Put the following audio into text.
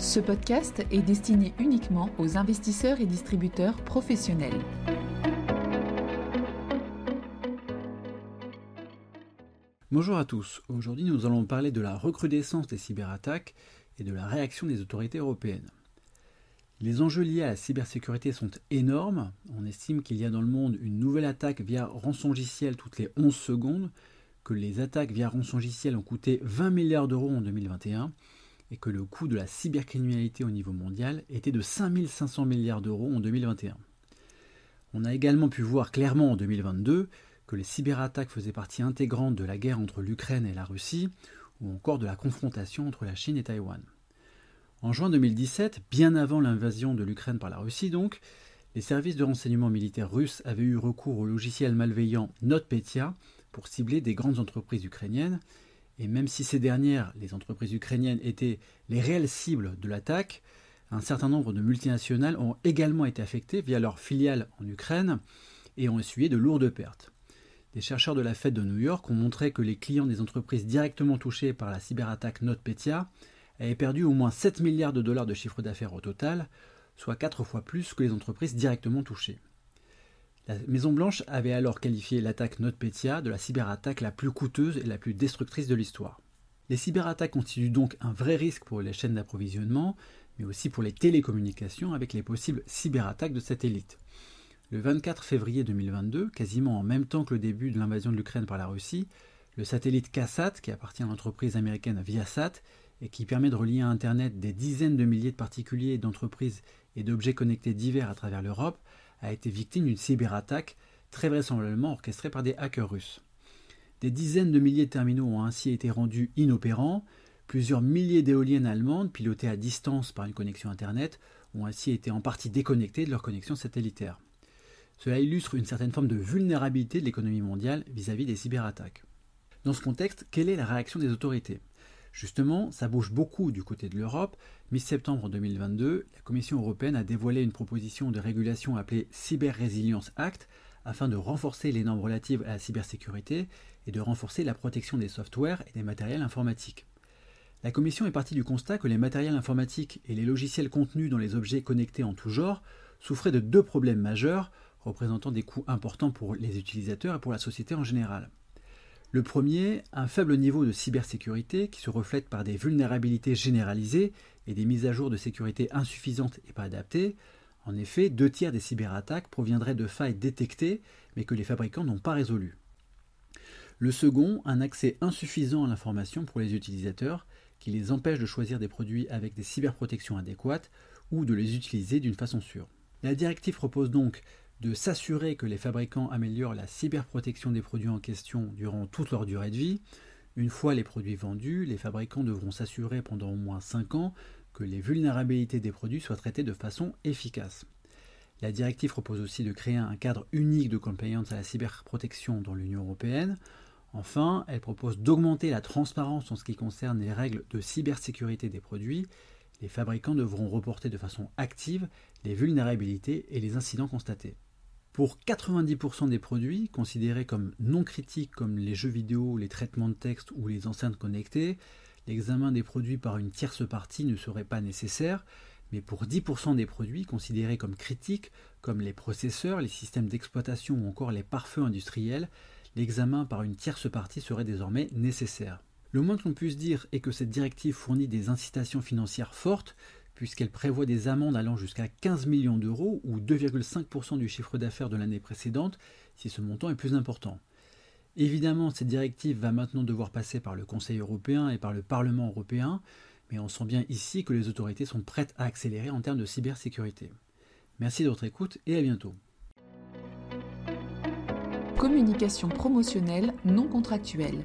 Ce podcast est destiné uniquement aux investisseurs et distributeurs professionnels. Bonjour à tous, aujourd'hui nous allons parler de la recrudescence des cyberattaques et de la réaction des autorités européennes. Les enjeux liés à la cybersécurité sont énormes. On estime qu'il y a dans le monde une nouvelle attaque via rançongiciel toutes les 11 secondes, que les attaques via rançongiciel ont coûté 20 milliards d'euros en 2021 et que le coût de la cybercriminalité au niveau mondial était de 5500 milliards d'euros en 2021. On a également pu voir clairement en 2022 que les cyberattaques faisaient partie intégrante de la guerre entre l'Ukraine et la Russie, ou encore de la confrontation entre la Chine et Taïwan. En juin 2017, bien avant l'invasion de l'Ukraine par la Russie donc, les services de renseignement militaires russes avaient eu recours au logiciel malveillant NotPetya pour cibler des grandes entreprises ukrainiennes et même si ces dernières, les entreprises ukrainiennes, étaient les réelles cibles de l'attaque, un certain nombre de multinationales ont également été affectées via leurs filiales en Ukraine et ont essuyé de lourdes pertes. Des chercheurs de la Fed de New York ont montré que les clients des entreprises directement touchées par la cyberattaque NotPetya avaient perdu au moins 7 milliards de dollars de chiffre d'affaires au total, soit 4 fois plus que les entreprises directement touchées. La Maison-Blanche avait alors qualifié l'attaque NotPetya de la cyberattaque la plus coûteuse et la plus destructrice de l'histoire. Les cyberattaques constituent donc un vrai risque pour les chaînes d'approvisionnement, mais aussi pour les télécommunications avec les possibles cyberattaques de satellites. Le 24 février 2022, quasiment en même temps que le début de l'invasion de l'Ukraine par la Russie, le satellite KSAT, qui appartient à l'entreprise américaine Viasat et qui permet de relier à Internet des dizaines de milliers de particuliers, d'entreprises et d'objets connectés divers à travers l'Europe, a été victime d'une cyberattaque très vraisemblablement orchestrée par des hackers russes. Des dizaines de milliers de terminaux ont ainsi été rendus inopérants, plusieurs milliers d'éoliennes allemandes pilotées à distance par une connexion Internet ont ainsi été en partie déconnectées de leur connexion satellitaire. Cela illustre une certaine forme de vulnérabilité de l'économie mondiale vis-à-vis des cyberattaques. Dans ce contexte, quelle est la réaction des autorités? Justement, ça bouge beaucoup du côté de l'Europe. Mi-septembre 2022, la Commission européenne a dévoilé une proposition de régulation appelée Cyber Resilience Act afin de renforcer les normes relatives à la cybersécurité et de renforcer la protection des softwares et des matériels informatiques. La Commission est partie du constat que les matériels informatiques et les logiciels contenus dans les objets connectés en tout genre souffraient de deux problèmes majeurs représentant des coûts importants pour les utilisateurs et pour la société en général. Le premier, un faible niveau de cybersécurité qui se reflète par des vulnérabilités généralisées et des mises à jour de sécurité insuffisantes et pas adaptées. En effet, deux tiers des cyberattaques proviendraient de failles détectées mais que les fabricants n'ont pas résolues. Le second, un accès insuffisant à l'information pour les utilisateurs qui les empêche de choisir des produits avec des cyberprotections adéquates ou de les utiliser d'une façon sûre. La directive propose donc de s'assurer que les fabricants améliorent la cyberprotection des produits en question durant toute leur durée de vie. Une fois les produits vendus, les fabricants devront s'assurer pendant au moins 5 ans que les vulnérabilités des produits soient traitées de façon efficace. La directive propose aussi de créer un cadre unique de compliance à la cyberprotection dans l'Union européenne. Enfin, elle propose d'augmenter la transparence en ce qui concerne les règles de cybersécurité des produits. Les fabricants devront reporter de façon active les vulnérabilités et les incidents constatés. Pour 90% des produits considérés comme non critiques comme les jeux vidéo, les traitements de texte ou les enceintes connectées, l'examen des produits par une tierce partie ne serait pas nécessaire, mais pour 10% des produits considérés comme critiques, comme les processeurs, les systèmes d'exploitation ou encore les pare-feux industriels, l'examen par une tierce partie serait désormais nécessaire. Le moins que l'on puisse dire est que cette directive fournit des incitations financières fortes, puisqu'elle prévoit des amendes allant jusqu'à 15 millions d'euros ou 2,5% du chiffre d'affaires de l'année précédente si ce montant est plus important. Évidemment, cette directive va maintenant devoir passer par le Conseil européen et par le Parlement européen, mais on sent bien ici que les autorités sont prêtes à accélérer en termes de cybersécurité. Merci de votre écoute et à bientôt. Communication promotionnelle non contractuelle.